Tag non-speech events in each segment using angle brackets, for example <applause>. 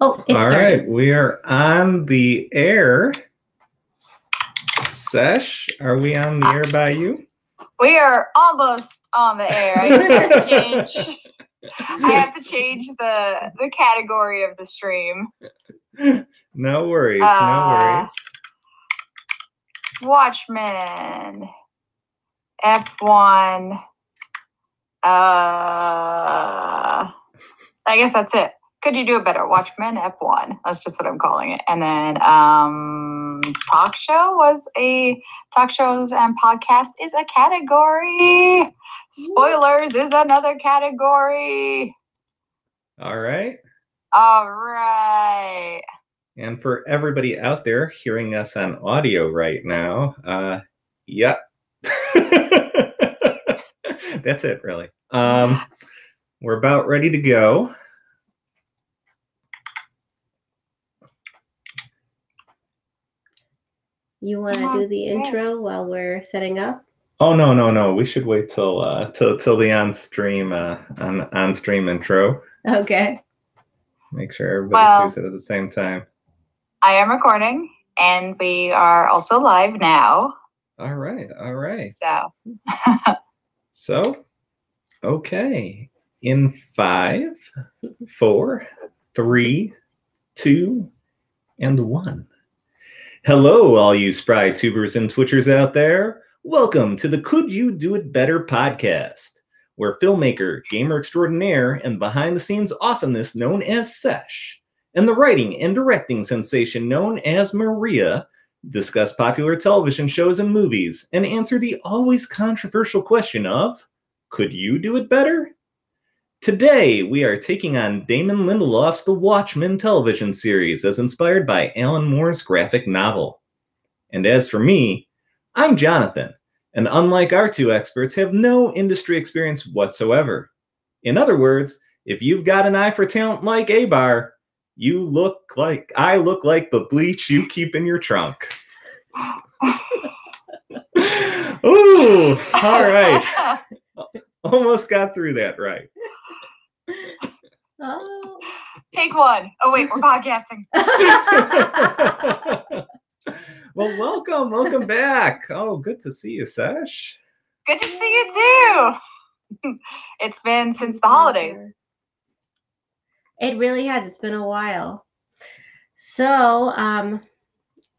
Oh, it's All started. right, we are on the air. Sesh, are we on the air by you? We are almost on the air. I just have to change. I have to change the the category of the stream. No worries, Uh, no worries. Watchmen. F1. Uh, I guess that's it. Could you do it better? Watchmen F1. That's just what I'm calling it. And then um talk show was a talk shows and podcast is a category. Spoilers is another category. All right. All right. And for everybody out there hearing us on audio right now, uh yep. <laughs> That's it really. Um we're about ready to go. You want to do the intro while we're setting up? Oh no, no, no. We should wait till uh till till the on stream uh on on stream intro. Okay. Make sure everybody Well- sees it at the same time. I am recording and we are also live now. All right, all right. So <laughs> So, okay. In five, four, three, two, and one. Hello, all you spry tubers and twitchers out there. Welcome to the Could You Do It Better podcast, where filmmaker, gamer extraordinaire, and behind the scenes awesomeness known as Sesh, and the writing and directing sensation known as Maria discuss popular television shows and movies, and answer the always controversial question of could you do it better? Today, we are taking on Damon Lindelof's The Watchmen television series as inspired by Alan Moore's graphic novel. And as for me, I'm Jonathan, and unlike our two experts, have no industry experience whatsoever. In other words, if you've got an eye for talent like Abar, you look like I look like the bleach you keep in your trunk. <laughs> Ooh, all right. <laughs> Almost got through that right. Oh. <laughs> Take one. Oh wait, we're podcasting. <laughs> well, welcome, welcome back. Oh, good to see you, Sash. Good to see you too. <laughs> it's been since the holidays. It really has. It's been a while. So, um,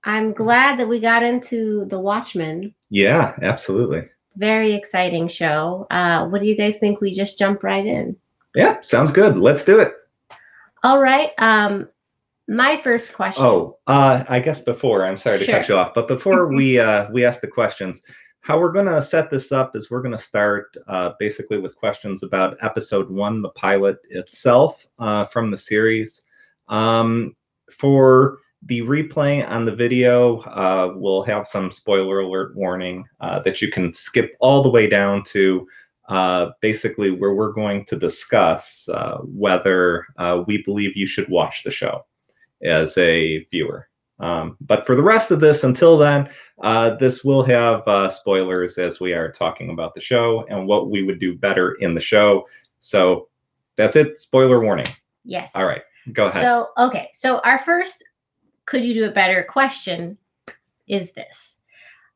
I'm glad that we got into The Watchmen. Yeah, absolutely. Very exciting show. Uh, what do you guys think? We just jump right in. Yeah, sounds good. Let's do it. All right. Um, my first question. Oh, uh, I guess before I'm sorry to cut you off, but before <laughs> we uh, we ask the questions, how we're going to set this up is we're going to start uh, basically with questions about episode one, the pilot itself uh, from the series. Um, for the replay on the video, uh, we'll have some spoiler alert warning uh, that you can skip all the way down to uh, basically where we're going to discuss uh, whether uh, we believe you should watch the show as a viewer. Um, but for the rest of this, until then, uh, this will have uh, spoilers as we are talking about the show and what we would do better in the show. So that's it. Spoiler warning. yes. All right, go ahead. So, okay. So, our first could you do a better question is this.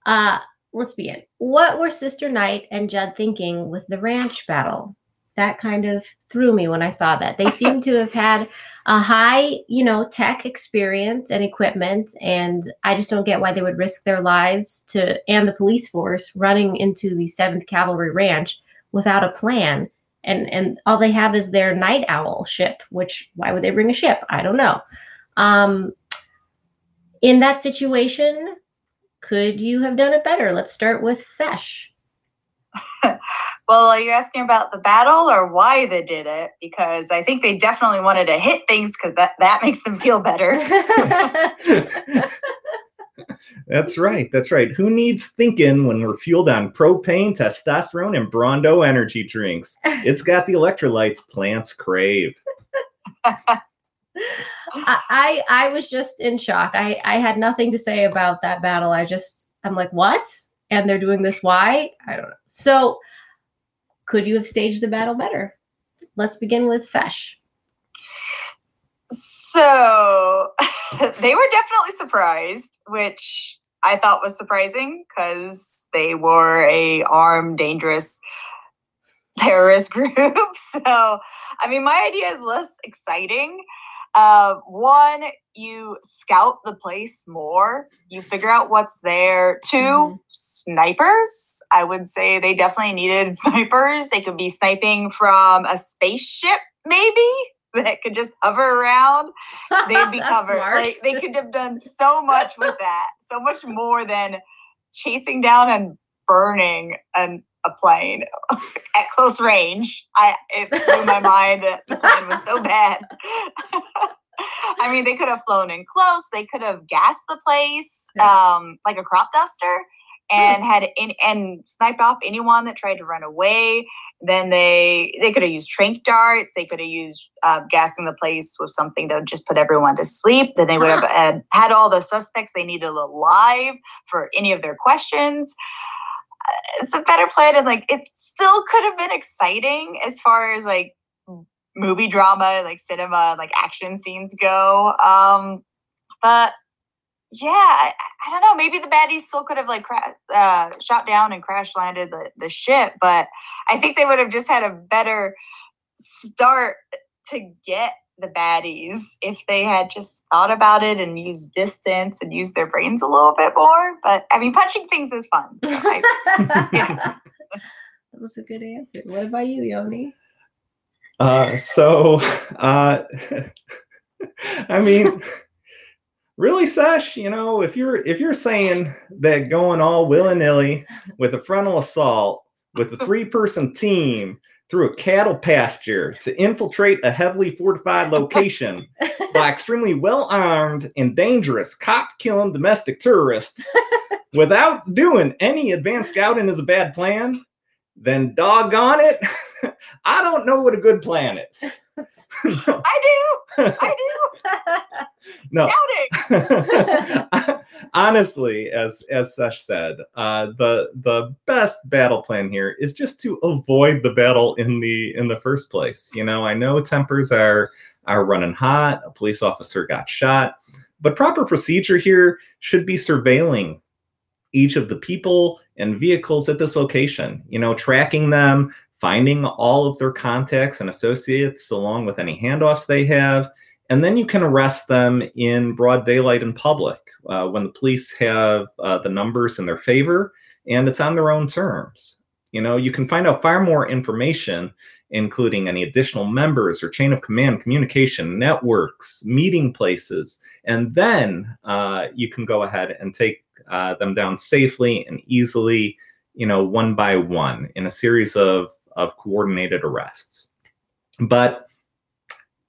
Uh, let's begin. What were Sister Night and Judd thinking with the ranch battle? That kind of threw me when I saw that. They seem to have had a high, you know, tech experience and equipment, and I just don't get why they would risk their lives to and the police force running into the Seventh Cavalry Ranch without a plan. And and all they have is their Nite Owl ship. Which why would they bring a ship? I don't know. Um, in that situation, could you have done it better? Let's start with Sesh. <laughs> Well, are you asking about the battle or why they did it? Because I think they definitely wanted to hit things because that, that makes them feel better. <laughs> <laughs> that's right. That's right. Who needs thinking when we're fueled on propane, testosterone, and Brawndo energy drinks? It's got the electrolytes plants crave. I, I was just in shock. I I had nothing to say about that battle. I just I'm like, what? And they're doing this why? I don't know. So could you have staged the battle better? Let's begin with Sesh. So <laughs> they were definitely surprised, which I thought was surprising because they were a armed, dangerous terrorist <laughs> group. so, I mean, my idea is less exciting. Uh, one, you scout the place more. You figure out what's there. 2 Mhm. snipers. I would say they definitely needed <laughs> snipers. They could be sniping from a spaceship, maybe <laughs> that could just hover around <laughs> they'd be covered. smart. Like they could have done so much with that, so much more than chasing down and burning an, a plane <laughs> at close range. I it blew my mind. The plane was so bad. <laughs> I mean, they could have flown in close. They could have gassed the place um, like a crop duster, and had in, and sniped off anyone that tried to run away. Then they they could have used trank darts. They could have used uh, gassing the place with something that would just put everyone to sleep. Then they would have had, had all the suspects they needed alive for any of their questions. It's a better plan, and like it still could have been exciting as far as like movie drama, like cinema, like action scenes go. Um, but yeah, I, I don't know. Maybe the baddies still could have like cra- uh, shot down and crash landed the, the ship, but I think they would have just had a better start to get the baddies if they had just thought about it and used distance and used their brains a little bit more. But I mean, punching things is fun. So I, <laughs> <laughs> that was a good answer. What about you, Yoni? Uh, so, uh, <laughs> I mean, really, Sesh, you know, if you're if you're saying that going all willy nilly with a frontal assault with a three person team through a cattle pasture to infiltrate a heavily fortified <laughs> location by extremely well armed and dangerous cop killing domestic tourists <laughs> without doing any advanced scouting is a bad plan, then doggone it, <laughs> I don't know what a good plan is. I do, I do. <laughs> No. Scouting. <laughs> Honestly, as as Sesh said, uh, the the best battle plan here is just to avoid the battle in the in the first place. You know, I know tempers are are running hot. A police officer got shot, but proper procedure here should be surveilling each of the people and vehicles at this location. You know, tracking them, finding all of their contacts and associates along with any handoffs they have and then you can arrest them in broad daylight in public uh, when the police have uh, the numbers in their favor and it's on their own terms. You know, you can find out far more information, including any additional members or chain of command communication networks, meeting places, and then uh, you can go ahead and take uh, them down safely and easily, you know, one by one in a series of, of coordinated arrests. But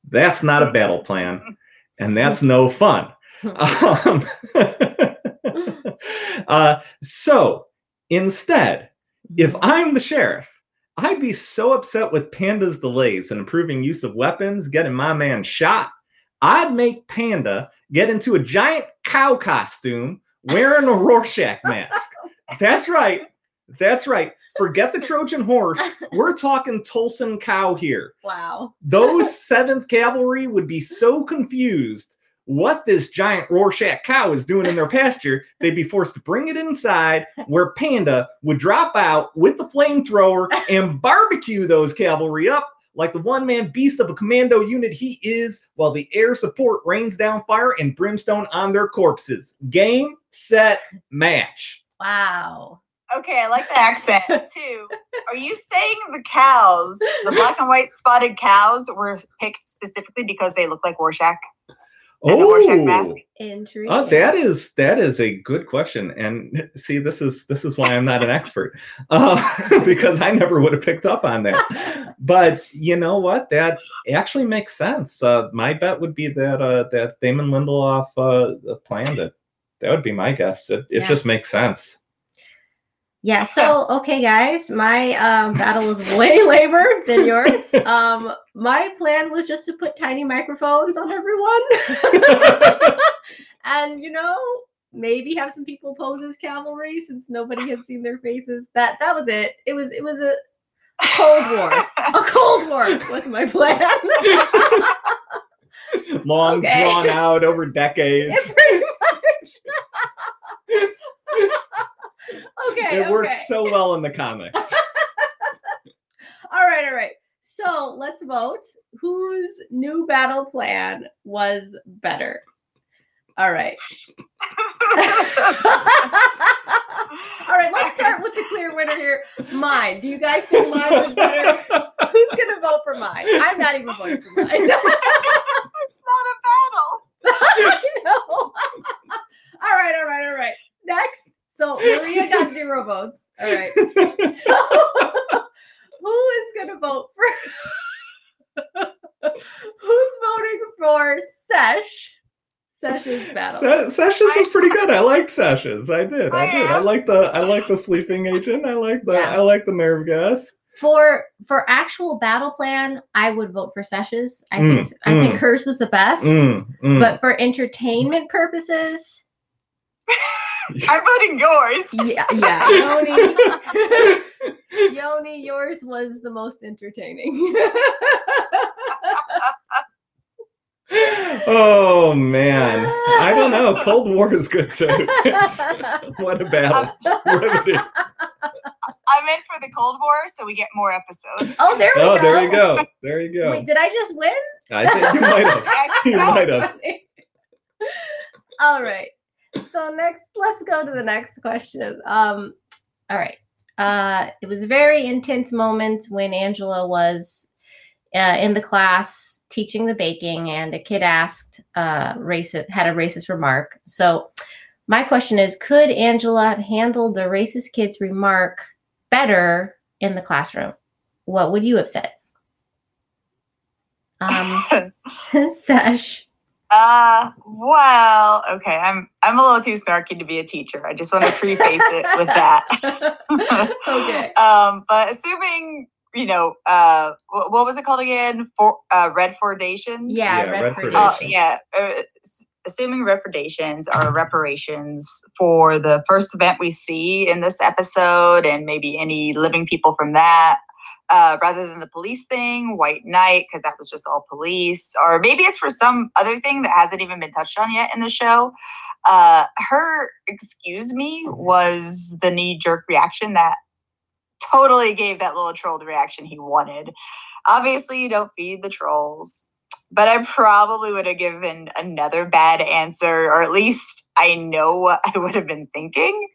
that's not a battle plan, and that's no fun. Um, <laughs> uh, so instead, if I'm the sheriff, I'd be so upset with Panda's delays in improving use of weapons, getting my man shot. I'd make Panda get into a giant cow costume wearing a Rorschach mask. <laughs> That's right. That's right. Forget the Trojan horse. <laughs> We're talking Tulsan cow here wow. those seventh cavalry would be so confused what this giant rorschach cow is doing in their pasture they'd be forced to bring it inside where panda would drop out with the flamethrower and barbecue those cavalry up like the one-man beast of a commando unit he is while the air support rains down fire and brimstone on their corpses game set match Wow. Okay, I like the accent too. Are you saying the cows, the black and white spotted cows, were picked specifically because they look like Rorschach? Oh, the mask? Oh, that is that is a good question, and see, this is this is why I'm not an expert, <laughs> uh, <laughs> because I never would have picked up on that. But you know what? That actually makes sense. Uh, my bet would be that uh, that Damon Lindelof uh, planned it. That would be my guess. It, it Yeah. just makes sense. Yeah, <laughs> so okay guys, my um, battle was way <laughs> lamer than yours. Um, my plan was just to put tiny microphones on everyone. <laughs> and you know, maybe have some people pose as cavalry since nobody has seen their faces. That that was it. It was it was a Cold War. A Cold War was my plan. long Okay. drawn out over decades. It pretty much. It worked so well in the comics. <laughs> All right, all right. So let's vote. Whose new battle plan was better? All right. <laughs> all right, let's start with the clear winner here. Mine. Do you guys think mine was better? <laughs> Who's gonna vote for mine? I'm not even voting for mine. it's not a battle. I know. all right, all right, all right. Next. So Maria got <laughs> zero votes. All right. So <laughs> who is gonna vote for <laughs> who's voting for Sesh? Sesh's battle. Se- Sessions was pretty good. I liked Sessions. I did. I did. I like the I like the sleeping agent. I like the Yeah. I like the nerve gas. For for actual battle plan, I would vote for Sesh's. I Mm, think I think mm. hers was the best. Mm, mm. But for entertainment purposes, <laughs> I'm voting yours. <laughs> yeah, yeah, Yoni, <laughs> Yoni, yours was the most entertaining. oh man, I don't know. Cold War is good too. what a battle! Riveting. I'm in for the Cold War, so we get more episodes. oh, there we Oh, go. there you go. There you go. Wait, did I just win? I think you might have. You might have. all right. So next, let's go to the next question. Um, all right. Uh, it was a very intense moment when Angela was uh, in the class teaching the baking, and a kid asked uh, racist had a racist remark. So my question is, could Angela have handled the racist kid's remark better in the classroom? What would you have said? Um, <laughs> <laughs> Sesh. Uh, well, okay. I'm I'm a little too snarky to be a teacher. I just want to preface it with that. <laughs> okay. <laughs> Um, but assuming you know, uh, wh- what was it called again? For uh, Redfordations. Yeah, Yeah, red red for Uh, yeah. Uh, s- assuming reparations are reparations for the first event we see in this episode, and maybe any living people from that. Uh, rather than the police thing, White Night, because that was just all police, or maybe it's for some other thing that hasn't even been touched on yet in the show. Uh, her excuse me was the knee jerk reaction that totally gave that little troll the reaction he wanted. Obviously, you don't feed the trolls, but I probably would have given another bad answer, or at least I know what I would have been thinking.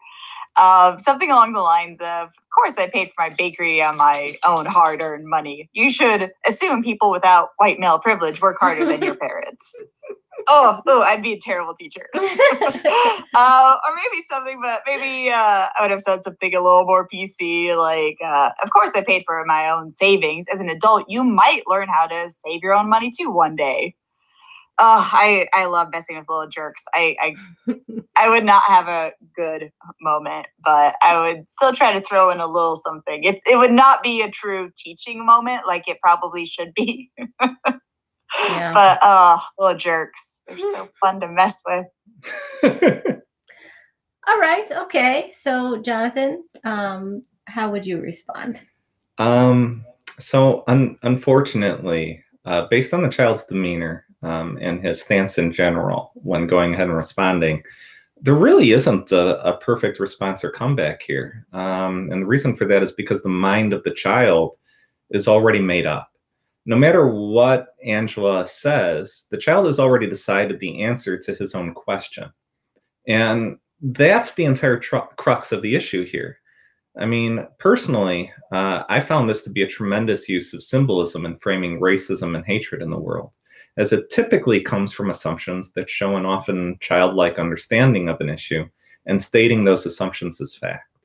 Um, something along the lines of, of course, I paid for my bakery on my own hard earned money. You should assume people without white male privilege work harder than your parents. <laughs> Oh, oh, I'd be a terrible teacher. <laughs> uh, or maybe something, but maybe uh, I would have said something a little more PC. Like, uh, of course, I paid for my own savings. As an adult, you might learn how to save your own money too one day. Oh, I I love messing with little jerks. I I <laughs> I would not have a good moment, but I would still try to throw in a little something. It it would not be a true teaching moment like it probably should be. yeah. <laughs> But uh, little jerks, they're so <laughs> fun to mess with. All right. Okay. So, Jonathan, um, how would you respond? Um, so un- unfortunately, uh, based on the child's demeanor um, and his stance in general when going ahead and responding, there really isn't a, a perfect response or comeback here. Um, and the reason for that is because the mind of the child is already made up. No matter what Angela says, the child has already decided the answer to his own question. And that's the entire tru- crux of the issue here. I mean, personally, uh, I found this to be a tremendous use of symbolism in framing racism and hatred in the world, as it typically comes from assumptions that show an often childlike understanding of an issue and stating those assumptions as fact.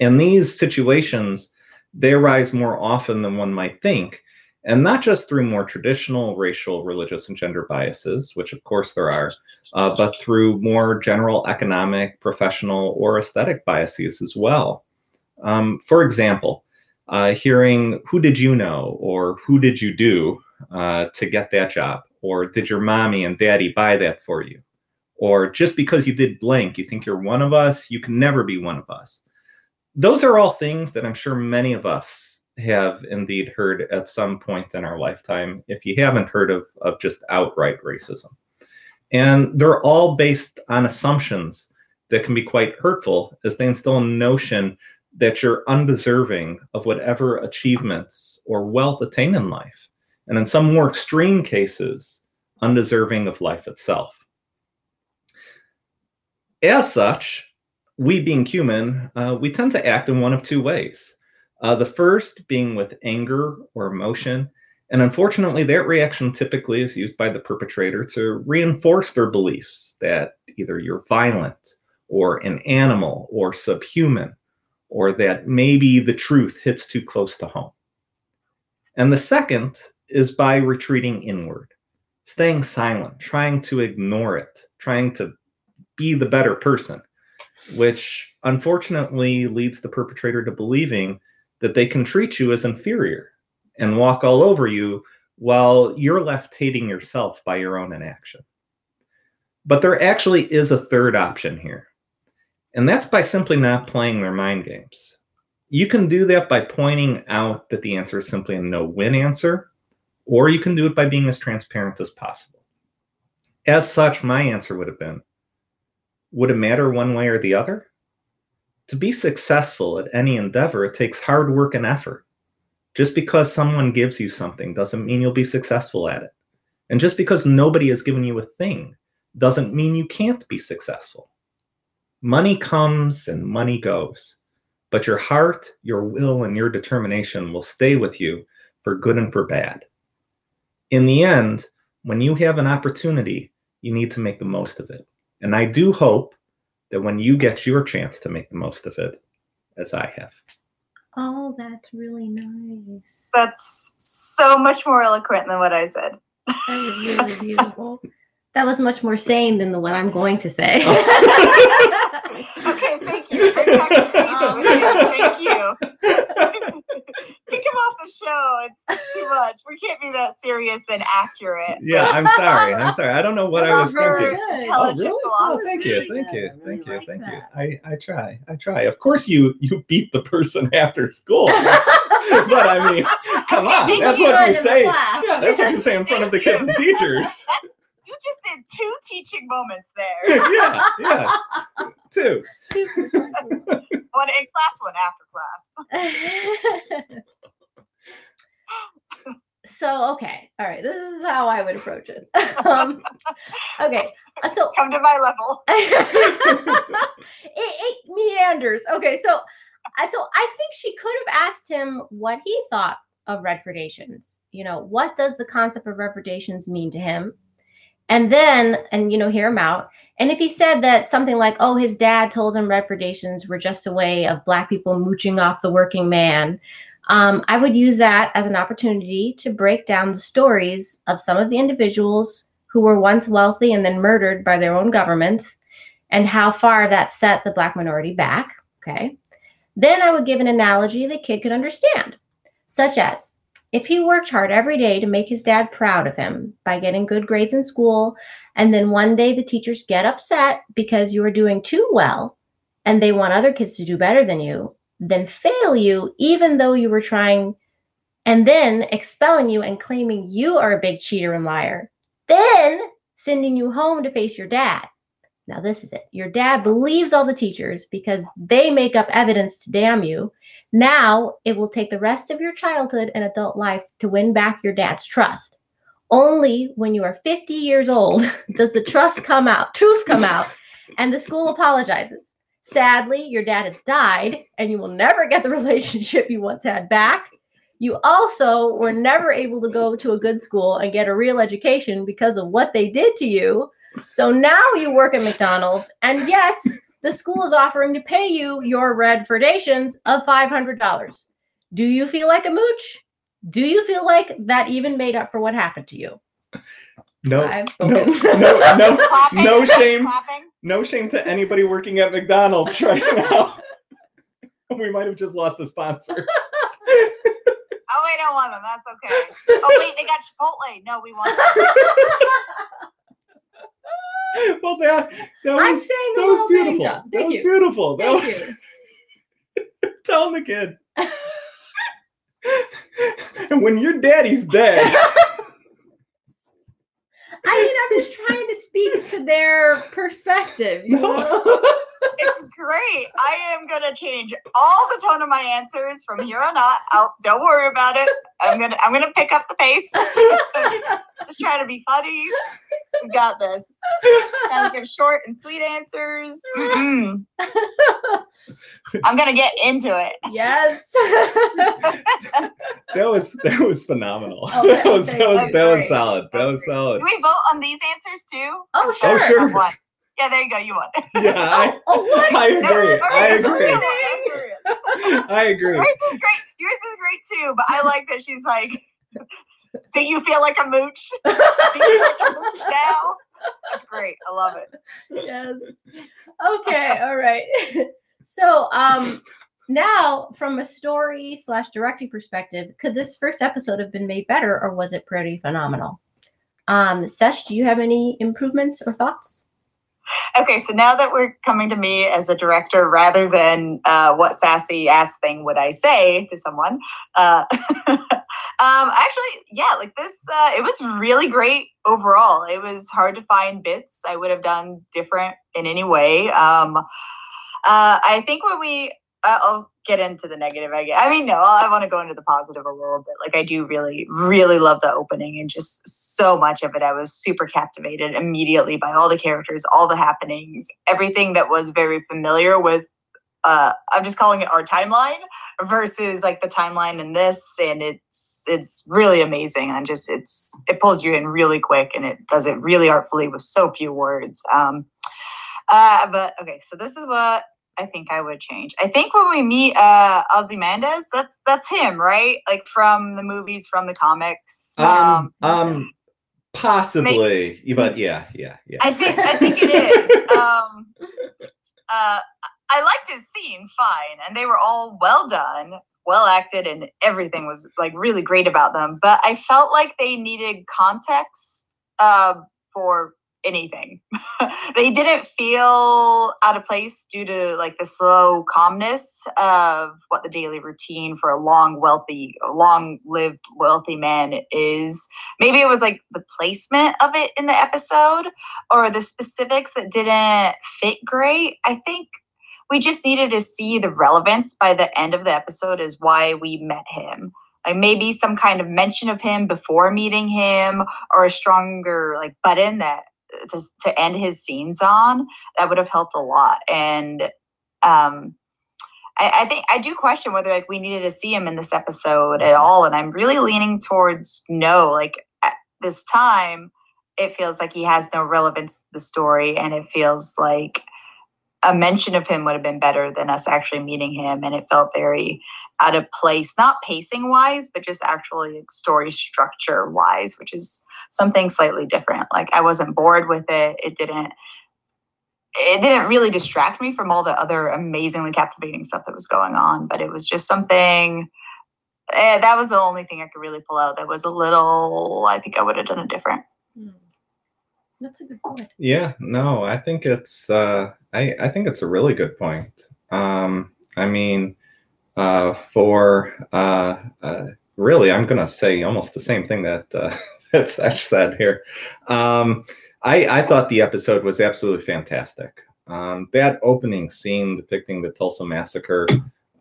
In these situations, they arise more often than one might think, and not just through more traditional racial, religious, and gender biases, which of course there are, uh, but through more general economic, professional, or aesthetic biases as well. Um, for example, uh, hearing who did you know or who did you do uh, to get that job? Or did your mommy and daddy buy that for you? Or just because you did blank, you think you're one of us, you can never be one of us. Those are all things that I'm sure many of us have indeed heard at some point in our lifetime, if you haven't heard of, of just outright racism. And they're all based on assumptions that can be quite hurtful as they instill a notion that you're undeserving of whatever achievements or wealth attained in life. And in some more extreme cases, undeserving of life itself. As such, we being human, uh, we tend to act in one of two ways. Uh, the first being with anger or emotion. And unfortunately, that reaction typically is used by the perpetrator to reinforce their beliefs that either you're violent or an animal or subhuman, or that maybe the truth hits too close to home. And the second is by retreating inward, staying silent, trying to ignore it, trying to be the better person, which unfortunately leads the perpetrator to believing that they can treat you as inferior and walk all over you while you're left hating yourself by your own inaction. But there actually is a third option here, and that's by simply not playing their mind games. You can do that by pointing out that the answer is simply a no win answer, or you can do it by being as transparent as possible. As such, my answer would have been would it matter one way or the other? To be successful at any endeavor, it takes hard work and effort. Just because someone gives you something doesn't mean you'll be successful at it. And just because nobody has given you a thing doesn't mean you can't be successful. Money comes and money goes, but your heart, your will, and your determination will stay with you for good and for bad. In the end, when you have an opportunity, you need to make the most of it. And I do hope that when you get your chance to make the most of it, as I have. Oh, that's really nice. That's so much more eloquent than what I said. That was really beautiful. <laughs> That was much more sane than the one I'm going to say. <laughs> Okay, thank you. Um, <laughs> Thank you. <laughs> Kick him off the show. It's too much. We can't be that serious and accurate. yeah, I'm sorry. I'm sorry. I don't know what I was thinking. Oh, really? Oh, philosophy. thank you, thank Yeah, you, I thank really you, like thank you. I, I try, I try. Of course, you you beat the person after school, but I mean, come on, that's you. what you say. Yeah, that's what you say in front of the kids and teachers. You just did two teaching moments there. <laughs> yeah, yeah, <laughs> two. One in class, one after class. <laughs> so okay, all right. This is how I would approach it. Um, okay, uh, so Come to my level. it, it meanders. Okay, so I so I think she could have asked him what he thought of retrogradations. You know, what does the concept of retrogradations mean to him? And then, and you know, hear him out. And if he said that something like, "Oh, his dad told him reparations were just a way of black people mooching off the working man," um, I would use that as an opportunity to break down the stories of some of the individuals who were once wealthy and then murdered by their own government and how far that set the black minority back. Okay. Then I would give an analogy the kid could understand, such as if he worked hard every day to make his dad proud of him by getting good grades in school, and then one day the teachers get upset because you are doing too well and they want other kids to do better than you, then fail you even though you were trying, and then expelling you and claiming you are a big cheater and liar, then sending you home to face your dad. Now, this is it. Your dad believes all the teachers because they make up evidence to damn you. Now, it will take the rest of your childhood and adult life to win back your dad's trust. Only when you are 50 years old <laughs> does the trust come out, truth come out, and the school apologizes. Sadly, your dad has died, and you will never get the <laughs> relationship you once had back. You also were never able to go to a good school and get a real education because of what they did to you. So now you work at McDonald's, and yet the school is offering to pay you your red Redfordations of $500. Do you feel like a mooch? Do you feel like that even made up for what happened to you? No, <laughs> no, no, no, Clapping. no shame, Clapping. no shame to anybody working at McDonald's right <laughs> now. We might have just lost the sponsor. <laughs> Oh, we don't want them. That's okay. Oh, wait, they got Chipotle. No, we want them. <laughs> well, that that I'm was saying that was beautiful. That Thank was beautiful. That Thank was you. <laughs> telling the kid. And <laughs> when your daddy's dead, I mean, I'm just trying to speak to their perspective. You No. know? It's great. I am gonna change all the tone of my answers from here on out. I'll, don't worry about it. I'm gonna I'm gonna pick up the pace. <laughs> Just trying to be funny. We got this. Trying to give short and sweet answers. Mm-mm. I'm gonna get into it. yes. <laughs> that was that was phenomenal. Oh, that was that was that was solid. That That's was great. solid. Do we vote on these answers too? oh, sure. Oh, sure. Sure. I won. Yeah, there you go. You won. Yeah, <laughs> I, Oh, what? I agree. all I agree. all right, all right. I agree. Yours is great. Yours is great too. But I like that she's like, "Do you feel like a mooch? <laughs> Do you feel like a mooch now?" That's great. I love it. yes. Okay. All right. <laughs> So, um, now from a story slash directing perspective, could this first episode have been made better, or was it pretty phenomenal? Um, Sesh, do you have any improvements or thoughts? Okay, so now that we're coming to me as a director, rather than uh, what sassy ass thing would I say to someone, uh, <laughs> um, actually, yeah, like this, uh, it was really great overall. It was hard to find bits I would have done different in any way. Um, uh, I think when we, uh, I'll get into the negative. I guess. I mean, no, I want to go into the positive a little bit. Like I do really, really love the opening and just so much of it. I was super captivated immediately by all the characters, all the happenings, everything that was very familiar with. Uh, I'm just calling it our timeline versus like the timeline in this, and it's it's really amazing. And just it's it pulls you in really quick, and it does it really artfully with so few words. Um, uh, but okay, so this is what I think I would change. I think when we meet uh Ozymandias, that's that's him, right? Like from the movies, from the comics. Um, um, possibly, but yeah, yeah, yeah. I think I think it <laughs> is. Um, uh, I liked his scenes fine, and they were all well done, well acted, and everything was like really great about them. But I felt like they needed context uh, for anything. <laughs> they didn't feel out of place due to like the slow calmness of what the daily routine for a long wealthy long lived wealthy man is. Maybe it was like the placement of it in the episode or the specifics that didn't fit great. I think we just needed to see the relevance by the end of the episode is why we met him. Like maybe some kind of mention of him before meeting him or a stronger like button that to, to end his scenes on that would have helped a lot and um I, I think I do question whether like we needed to see him in this episode at all, and I'm really leaning towards no. Like at this time, it feels like he has no relevance to the story, and it feels like a mention of him would have been better than us actually meeting him, and it felt very out of place, not pacing wise, but just actually story structure wise, which is something slightly different. Like I wasn't bored with it; it didn't it didn't really distract me from all the other amazingly captivating stuff that was going on, but it was just something. Eh, that was the only thing I could really pull out. That was a little. I think I would have done it different. Hmm. That's a good point. Yeah, no, I think it's uh I I think it's a really good point. Um I mean uh for uh, uh really I'm to say almost the same thing that uh <laughs> that Sash said here. Um I I thought the episode was absolutely fantastic. Um that opening scene depicting the Tulsa massacre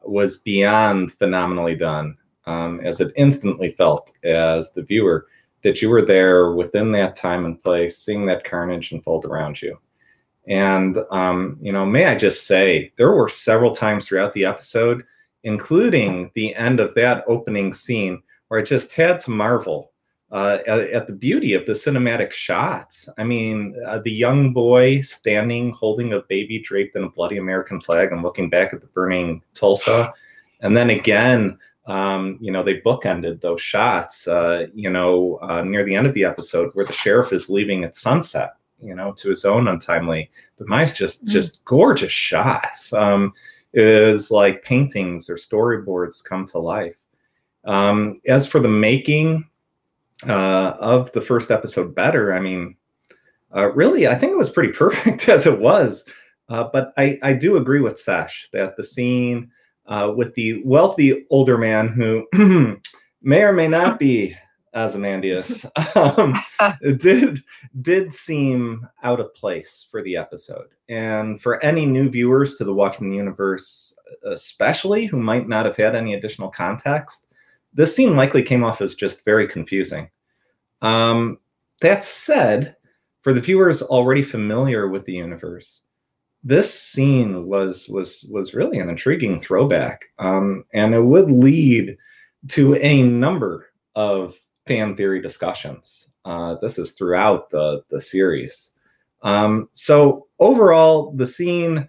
was beyond phenomenally done. Um as it instantly felt as the viewer that you were there within that time and place, seeing that carnage unfold around you. And, um, you know, may I just say, there were several times throughout the episode, including the end of that opening scene, where I just had to marvel uh, at, at, the beauty of the cinematic shots. I mean, uh, the young boy standing holding a baby draped in a bloody American flag and looking back at the burning Tulsa. And then again, um, you know, they bookended those shots, uh, you know, uh, near the end of the episode where the sheriff is leaving at sunset, you know, to his own untimely demise. Just, mm. just gorgeous shots. Um, was like paintings or storyboards come to life. Um, as for the making uh, of the first episode better, I mean, uh, really, I think it was pretty <laughs> perfect as it was. Uh, but I, I do agree with Sash that the scene uh, with the wealthy older man who <clears throat> may or may not be Ozymandias, um, <laughs> did did seem out of place for the episode. And for any new viewers to the Watchmen universe, especially who might not have had any additional context, this scene likely came off as just very confusing. Um, that said, for the viewers already familiar with the universe, this scene was was was really an intriguing throwback, um, and it would lead to a number of fan theory discussions. Uh, this is throughout the the series. Um, so overall, the scene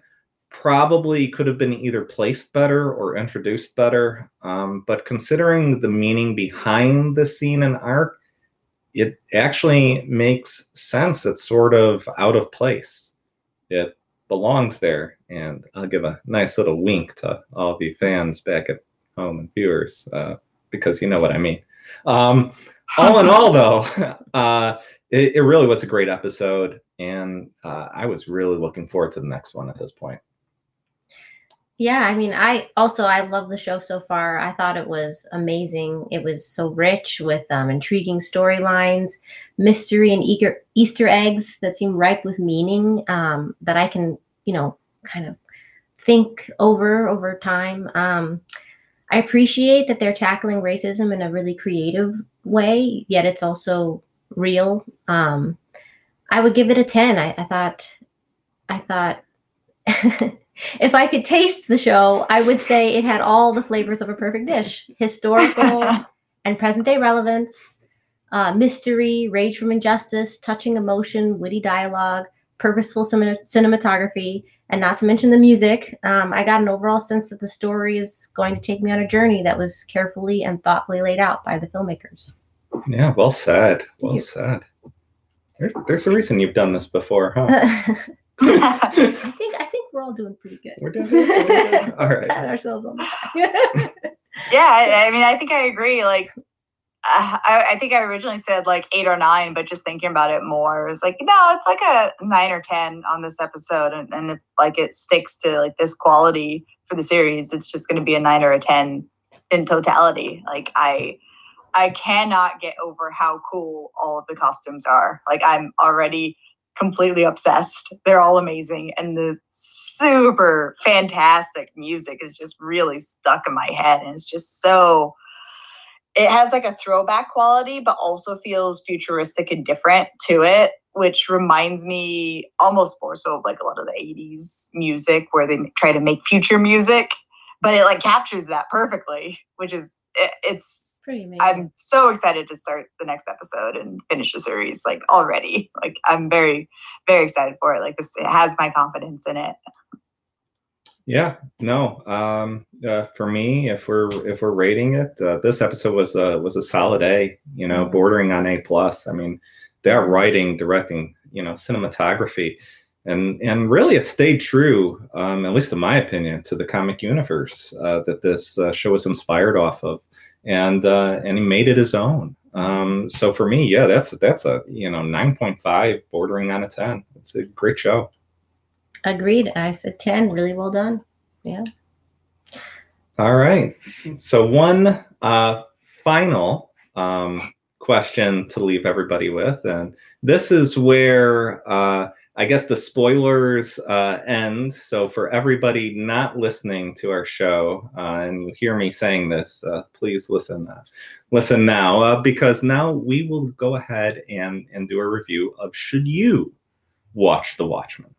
probably could have been either placed better or introduced better. Um, but considering the meaning behind the scene and arc, it actually makes sense. It's sort of out of place. It belongs there, and I'll give a nice little wink to all of you fans back at home and viewers uh, because you know what I mean. Um, <laughs> all in all, though, <laughs> uh, it, it, really was a great episode, and uh, I was really looking forward to the next one at this point. Yeah, I mean, I also I love the show so far. I thought it was amazing. It was so rich with um, intriguing storylines, mystery, and eager Easter eggs that seem ripe with meaning um, that I can, you know, kind of think over over time. Um, I appreciate that they're tackling racism in a really creative way, yet it's also real. Um, I would give it a 10. I, I thought, I thought, <laughs> if I could taste the show, I would say it had all the flavors of a perfect dish historical <laughs> and present day relevance, uh, mystery, rage from injustice, touching emotion, witty dialogue, purposeful cinematography, and not to mention the music. Um, I got an overall sense that the story is going to take me on a journey that was carefully and thoughtfully laid out by the filmmakers. Yeah, well said. Well said. There's, there's a reason you've done this before, huh? <laughs> I think I think we're all doing pretty good. We're doing, we're doing <laughs> all right. Pat ourselves on the back. <laughs> yeah, I, I mean, I think I agree. Like, uh, I, I, think I originally said like eight or nine, but just thinking about it more, it's like no, it's like a nine or ten on this episode, and, and if like it sticks to like this quality for the series, it's just going to be a nine or a ten in totality. Like I, I cannot get over how cool all of the costumes are. Like I'm already completely obsessed. They're all amazing, and the super fantastic music is just really stuck in my head, and it's just so it has like a throwback quality, but also feels futuristic and different to it, which reminds me almost more so of like a lot of the 80s music where they try to make future music, but it like captures that perfectly, which is it, it's pretty amazing. I'm so excited to start the next episode and finish the series like already. <laughs> Like I'm very, very excited for it. Like this, it has my confidence in it. Yeah, no. Um, uh, for me, if we're if we're rating it, uh, this episode was a was a solid A. You know, bordering on A plus. I mean, they're writing, directing, you know, cinematography, and and really it stayed true, um, at least in my opinion, to the comic universe uh, that this uh, show was inspired off of, and uh, and he made it his own. Um, so for me, yeah, that's that's a you know nine point five, bordering on a ten. It's a great show. Agreed. I said 10. Really well done. Yeah. All right. So, one uh, final um, question to leave everybody with. And this is where uh, I guess the spoilers uh, end. So, for everybody not listening to our show, uh, and you hear me saying this, uh, please listen. Uh, listen now, uh, because now we will go ahead and and do a review of should you watch The Watchmen.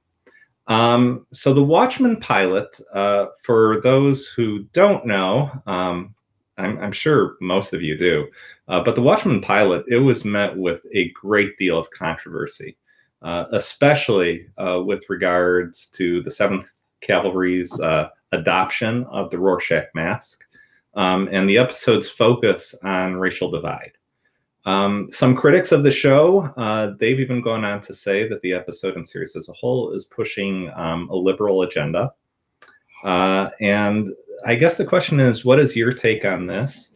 Um, so the Watchmen pilot, uh, for those who don't know, um, I'm, I'm, sure most of you do, but the Watchmen pilot, it was met with a great deal of controversy, especially uh, with regards to the 7th Cavalry's uh, adoption of the Rorschach mask um, and the episode's focus on racial divide. Um, some critics of the show, uh, they've even gone on to say that the episode and series as a whole is pushing um, a liberal agenda. Uh, and I guess the question is, what is your take on this?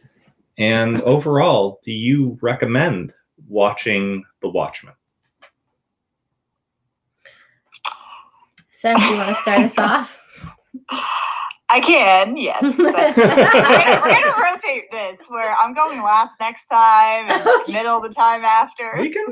And overall, do you recommend watching The Watchmen? Seth, you want to start us off? I can, yes. <laughs> We're, gonna, we're gonna rotate this where I'm going last next time and middle the time after. We can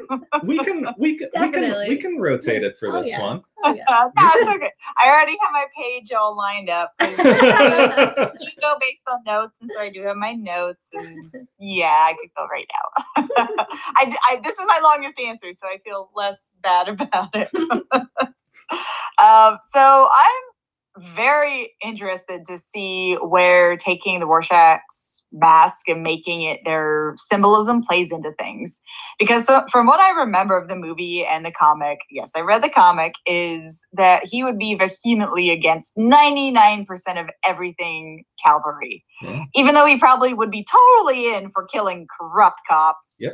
we can we can we can, we can rotate it for Oh, this yeah. one. Oh, yeah. <laughs> That's okay. I already have my page all lined up. <laughs> You go based on notes, and so I do have my notes, and yeah, I could go right now. I, I, this is my longest answer, so I feel less bad about it. Um, so I'm very interested to see where taking the Rorschach's mask and making it their symbolism plays into things. Because so, from what I remember of the movie and the comic, yes, I read the comic, is that he would be vehemently against 99% of everything Calvary. Yeah. Even though he probably would be totally in for killing corrupt cops. Yep.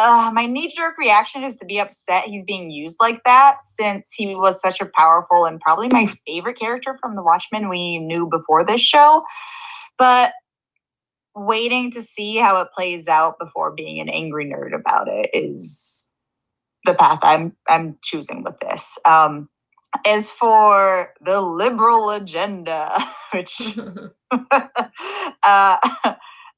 Uh, my knee jerk reaction is to be upset he's being used like that since he was such a powerful and probably my favorite character from the Watchmen we knew before this show. But waiting to see how it plays out before being an angry nerd about it is the path I'm I'm choosing with this. Um, as for the liberal agenda, <laughs> which <laughs> <laughs> uh,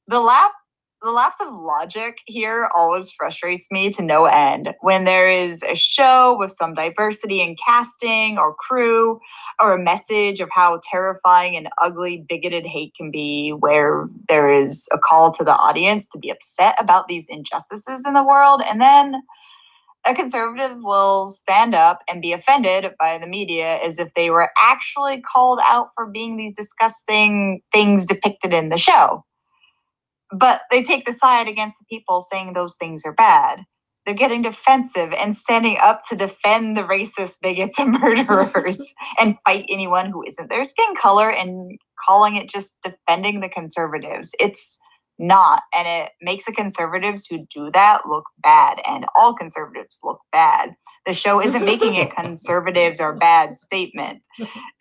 the lap the lapse of logic here always frustrates me to no end. When there is a show with some diversity in casting or crew, or a message of how terrifying and ugly bigoted hate can be, where there is a call to the audience to be upset about these injustices in the world, and then a conservative will stand up and be offended by the media as if they were actually called out for being these disgusting things depicted in the show. But they take the side against the people saying those things are bad. They're getting defensive and standing up to defend the racist bigots and <laughs> murderers and fight anyone who isn't their skin color and calling it just defending the conservatives. It's not. And it makes the conservatives who do that look bad. And all conservatives look bad. The show isn't making it <laughs> conservatives are bad statement.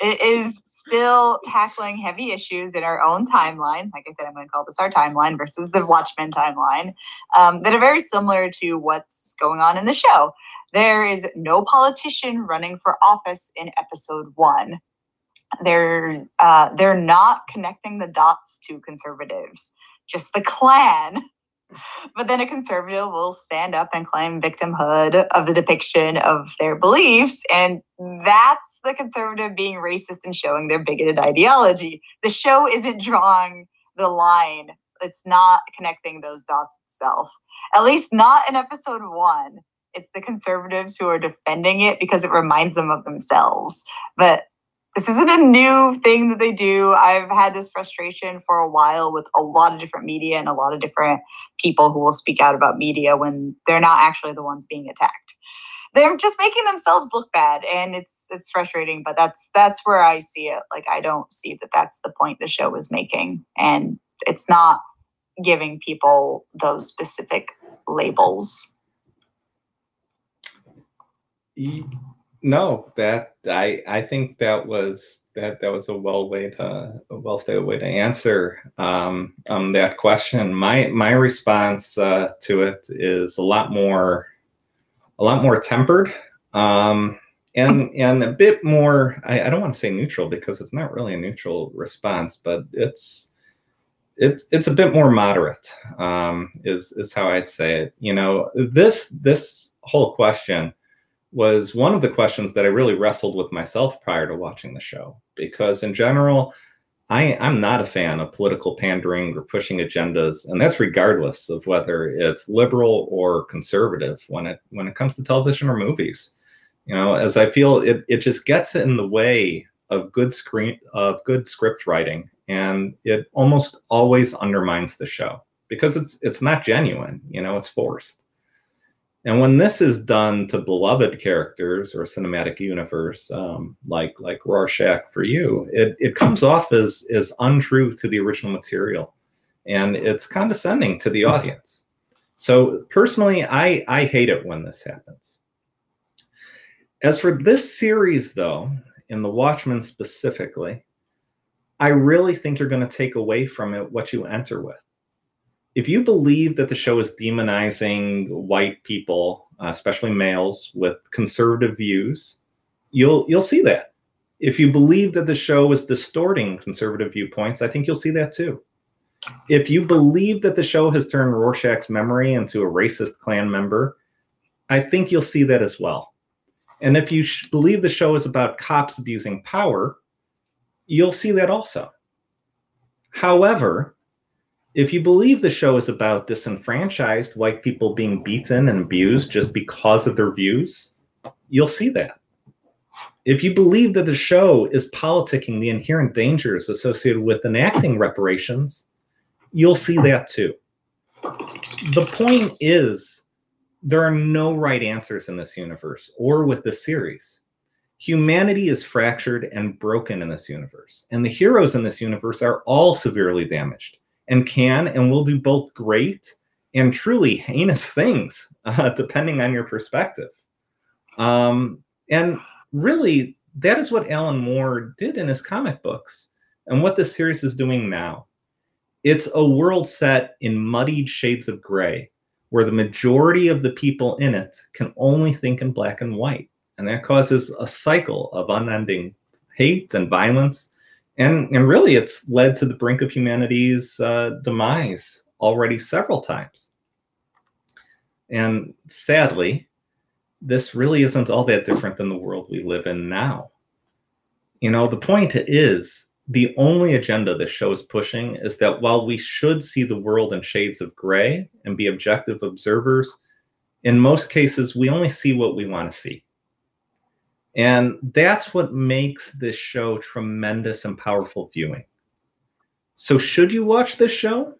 It is still tackling heavy issues in our own timeline. Like I said, I'm going to call this our timeline versus the Watchmen timeline um, that are very similar to what's going on in the show. There is no politician running for office in episode one. They're uh, they're not connecting the dots to conservatives, just the Klan. But then a conservative will stand up and claim victimhood of the depiction of their beliefs, and that's the conservative being racist and showing their bigoted ideology. The show isn't drawing the line; it's not connecting those dots itself. At least not in episode one it's the conservatives who are defending it because it reminds them of themselves. But this isn't a new thing that they do. I've had this frustration for a while with a lot of different media and a lot of different people who will speak out about media when they're not actually the ones being attacked. They're just making themselves look bad and it's it's frustrating, but that's that's where I see it. Like I don't see that that's the point the show is making and it's not giving people those specific labels. No, that I I think that was that that was a well way to a well stated way to answer um, um that question. My my response uh, to it is a lot more a lot more tempered um, and and a bit more. I, I don't want to say neutral because it's not really a neutral response, but it's it's it's a bit more moderate. Um, is is how I'd say it. You know this this whole question was one of the questions that I really wrestled with myself prior to watching the show. Because in general, I, I'm not a fan of political pandering or pushing agendas, and that's regardless of whether it's liberal or conservative when it when it comes to television or movies. You know, as I feel it, it just gets in the way of good screen of good script writing, and it almost always undermines the show because it's it's not genuine. You know, it's forced. And when this is done to beloved characters or cinematic universe, um, like like Rorschach for you, it, it comes off as as untrue to the original material, and it's condescending to the audience. So personally, I I hate it when this happens. As for this series, though, in The Watchmen specifically, I really think you're going to take away from it what you enter with if you believe that the show is demonizing white people, uh, especially males with conservative views, you'll you'll see that. If you believe that the show is distorting conservative viewpoints, I think you'll see that too. If you believe that the show has turned Rorschach's memory into a racist Klan member, I think you'll see that as well. And if you sh- believe the show is about cops abusing power, you'll see that also. However, if you believe the show is about disenfranchised white people being beaten and abused just because of their views, you'll see that. If you believe that the show is politicking the inherent dangers associated with enacting reparations, you'll see that too. The point is, there are no right answers in this universe or with this series. Humanity is fractured and broken in this universe, and the heroes in this universe are all severely damaged and can and will do both great and truly heinous <laughs> things, uh, depending on your perspective. Um, and really, that is what Alan Moore did in his comic books, and what this series is doing now. It's a world set in muddied shades of gray, where the majority of the people in it can only think in black and white. And that causes a cycle of unending hate and violence. And, and really, it's led to the brink of humanity's uh, demise already several times. And sadly, this really isn't all that different than the world we live in now. You know, the point is the only agenda this show is pushing is that while we should see the world in shades of gray and be objective observers, in most cases, we only see what we want to see. And that's what makes this show tremendous and powerful viewing. So, should you watch this show?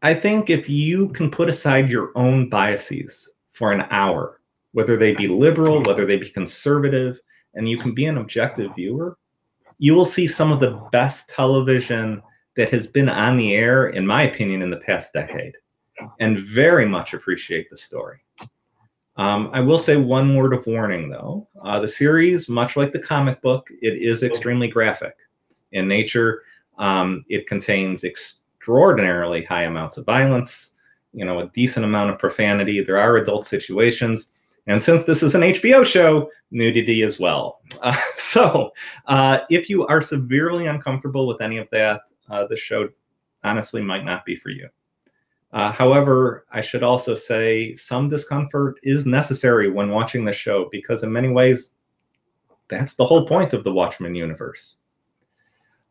I think if you can put aside your own biases for an hour, whether they be liberal, whether they be conservative, and you can be an objective viewer, you will see some of the best television that has been on the air, in my opinion, in the past decade, and very much appreciate the story. Um, I will say one word of warning, though. Uh, the series, much like the comic book, it is extremely graphic in nature. Um, it contains extraordinarily high amounts of violence, you know, a decent amount of profanity. There are adult situations. And since this is an HBO show, nudity as well. Uh, <laughs> so uh, if you are severely uncomfortable with any of that, uh, the show honestly might not be for you. Uh, however, I should also say some discomfort is necessary when watching the show because, in many ways, that's the whole point of the Watchmen universe.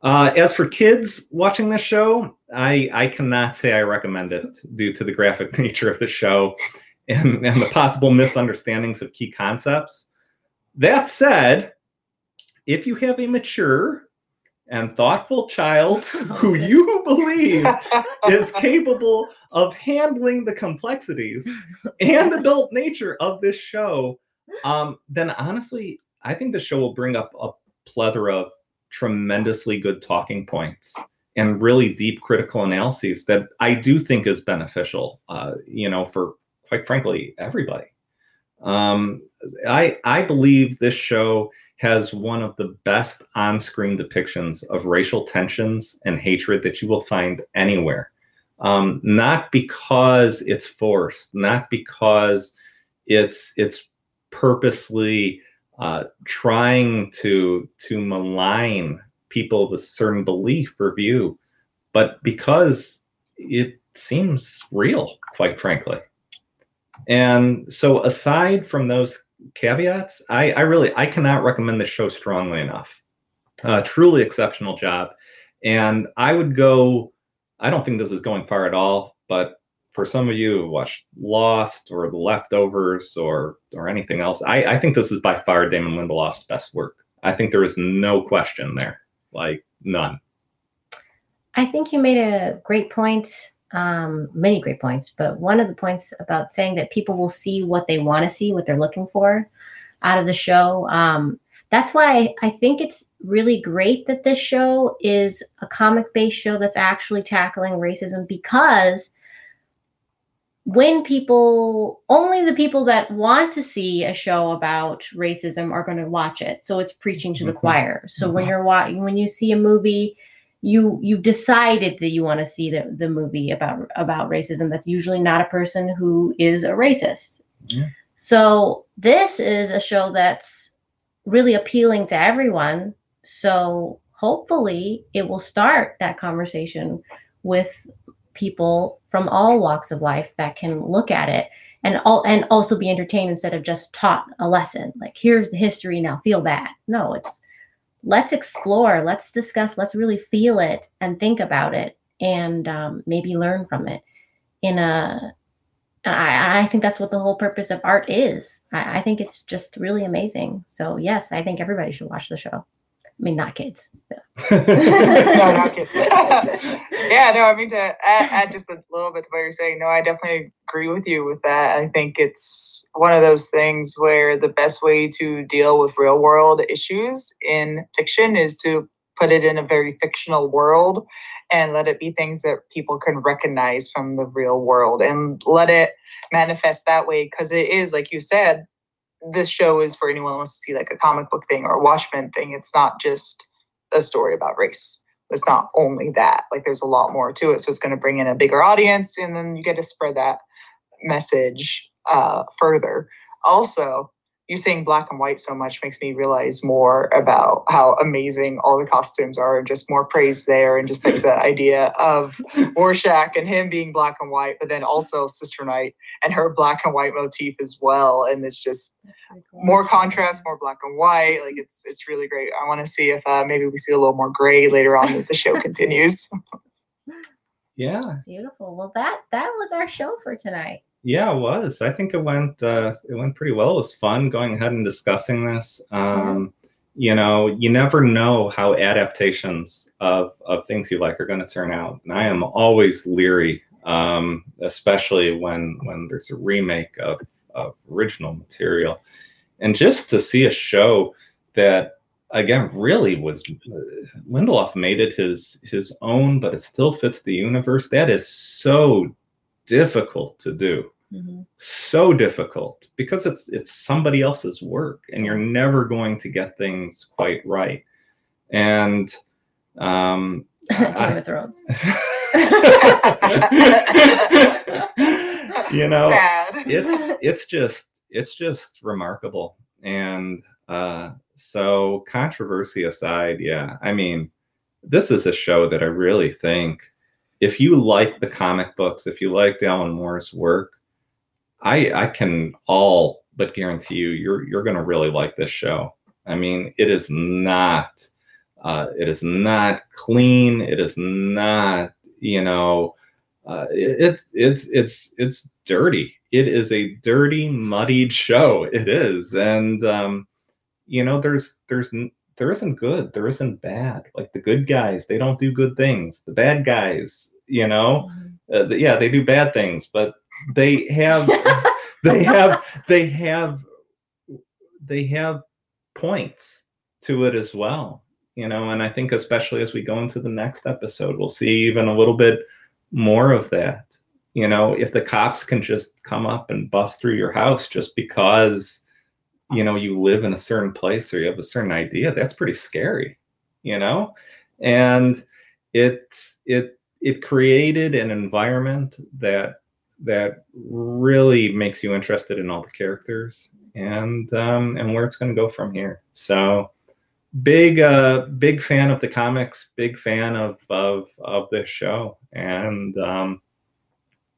Uh, as for kids watching this show, I, I cannot say I recommend it due to the graphic <laughs> nature of the show and, and the possible misunderstandings of key concepts. That said, if you have a mature and thoughtful child <laughs> who you believe <laughs> is capable of handling the complexities and adult nature of this show, um, then honestly, I think the show will bring up a plethora of tremendously good talking points and really deep critical analyses that I do think is beneficial, uh, you know, for quite frankly, everybody. Um, I I believe this show has one of the best on-screen depictions of racial tensions and hatred that you will find anywhere. Um, not because it's forced, not because it's it's purposely uh, trying to to malign people with certain belief or view, but because it seems real, quite frankly. And so, aside from those caveats, I, I really I cannot recommend this show strongly enough. Uh, truly exceptional job, and I would go. I don't think this is going far at all, but for some of you who watched Lost or The Leftovers or or anything else, I, I think this is by far Damon Lindelof's best work. I think there is no question there, like none. I think you made a great point um, many great points, but one of the points about saying that people will see what they want to see, what they're looking for out of the show. Um, that's why I think it's really great that this show is a comic based show that's actually tackling racism because when people only the people that want to see a show about racism are going to watch it so it's preaching to the mm-hmm. choir so mm-hmm. when you're watching when you see a movie you you've decided that you want to see the, the movie about about racism that's usually not a person who is a racist yeah. so this is a show that's really appealing to everyone. So hopefully it will start that conversation with people from all walks of life that can look at it and all and also be entertained instead of just taught a lesson like here's the history now feel bad no it's let's explore let's discuss let's really feel it and think about it and um, maybe learn from it in a I, I think that's what the whole purpose of art is. I, I think it's just really amazing. So yes i think everybody should watch the show I mean, not kids. no, <laughs> not kids. <laughs> yeah, no, I mean to add, add, just a little bit to what you're saying. No, I definitely agree with you with that. I think it's one of those things where the best way to deal with real world issues in fiction is to put it in a very fictional world and let it be things that people can recognize from the real world and let it manifest that way because it is like you said this show is for anyone who wants to see like a comic book thing or a Watchmen thing. It's not just a story about race. It's not only that. Like there's a lot more to it. So it's going to bring in a bigger audience, and then you get to spread that message uh, further. Also, you saying black and white so much makes me realize more about how amazing all the costumes are and just more praise there and just like the idea of <laughs> Rorschach and him being black and white, but then also Sister Night and her black and white motif as well. And it's just more contrast, more black and white. Like it's it's really great. I want to see if uh, maybe we see a little more gray later on as the show continues. <laughs> <laughs> yeah. Beautiful. Well that that was our show for tonight. Yeah, it was. I think it went uh, it went pretty well. It was fun going ahead and discussing this. Um, you know, you never know how adaptations of of things you like are going to turn out, and I am always leery, um, especially when when there's a remake of, of original material, and just to see a show that again really was Lindelof made it his his own, but it still fits the universe. That is so difficult to do Mm-hmm. So difficult because it's it's somebody else's work, and you're never going to get things quite right. And um, <laughs> Game of Thrones. <laughs> <laughs> you know, Sad. it's it's just it's just remarkable. And uh, so, controversy aside, yeah, I mean, this is a show that I really think if you like the comic books, if you liked Alan Moore's work, I I can all but guarantee you you're you're going to really like this show. I mean, it is not uh, it is not clean. It is not you know uh, it, it's it's it's it's dirty. It is a dirty, muddied show. It is, and um, you know there's there's there isn't good. There isn't bad. Like the good guys, they don't do good things. The bad guys, you know, mm-hmm. uh, yeah, they do bad things, but they have they have they have they have points to it as well you know and i think especially as we go into the next episode we'll see even a little bit more of that you know if the cops can just come up and bust through your house just because you know you live in a certain place or you have a certain idea that's pretty scary you know? And it it it created an environment that that really makes you interested in all the characters and um, and where it's going to go from here. So big uh big fan of the comics big fan of of of this show and um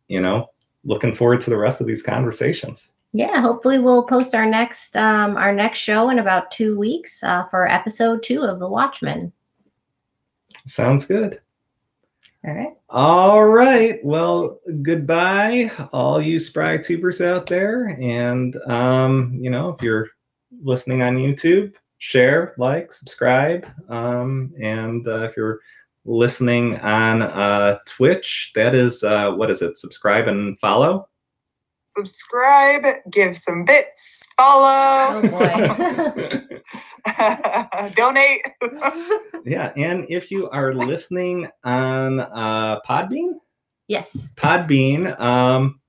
you know looking forward to the rest of these conversations. Yeah hopefully we'll post our next um our next show in about two weeks uh, for episode two of the watchmen. Sounds good all right. All right. Well, goodbye, all you spry tubers out there. And um, you know, if you're listening on YouTube, share, like, subscribe. Um, and uh, if you're listening on uh, Twitch, that is uh, what is it? Subscribe and follow. Subscribe, give some bits, follow. Oh boy. <laughs> <laughs> <laughs> Donate. <laughs> yeah, and if you are listening on uh, Podbean, yes, Podbean, um,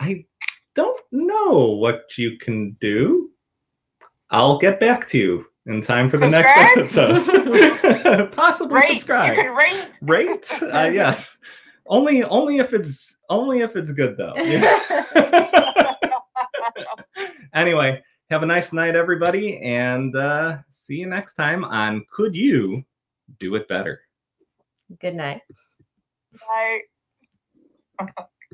I don't know what you can do. I'll get back to you in time for subscribe? the next episode. <laughs> Possibly rate. subscribe. You can rate. Rate? Uh, yes. Only only if it's only if it's good though. Yeah. anyway, have a nice night, everybody, and uh, see you next time on Could You Do It Better? Good night. Bye. <laughs>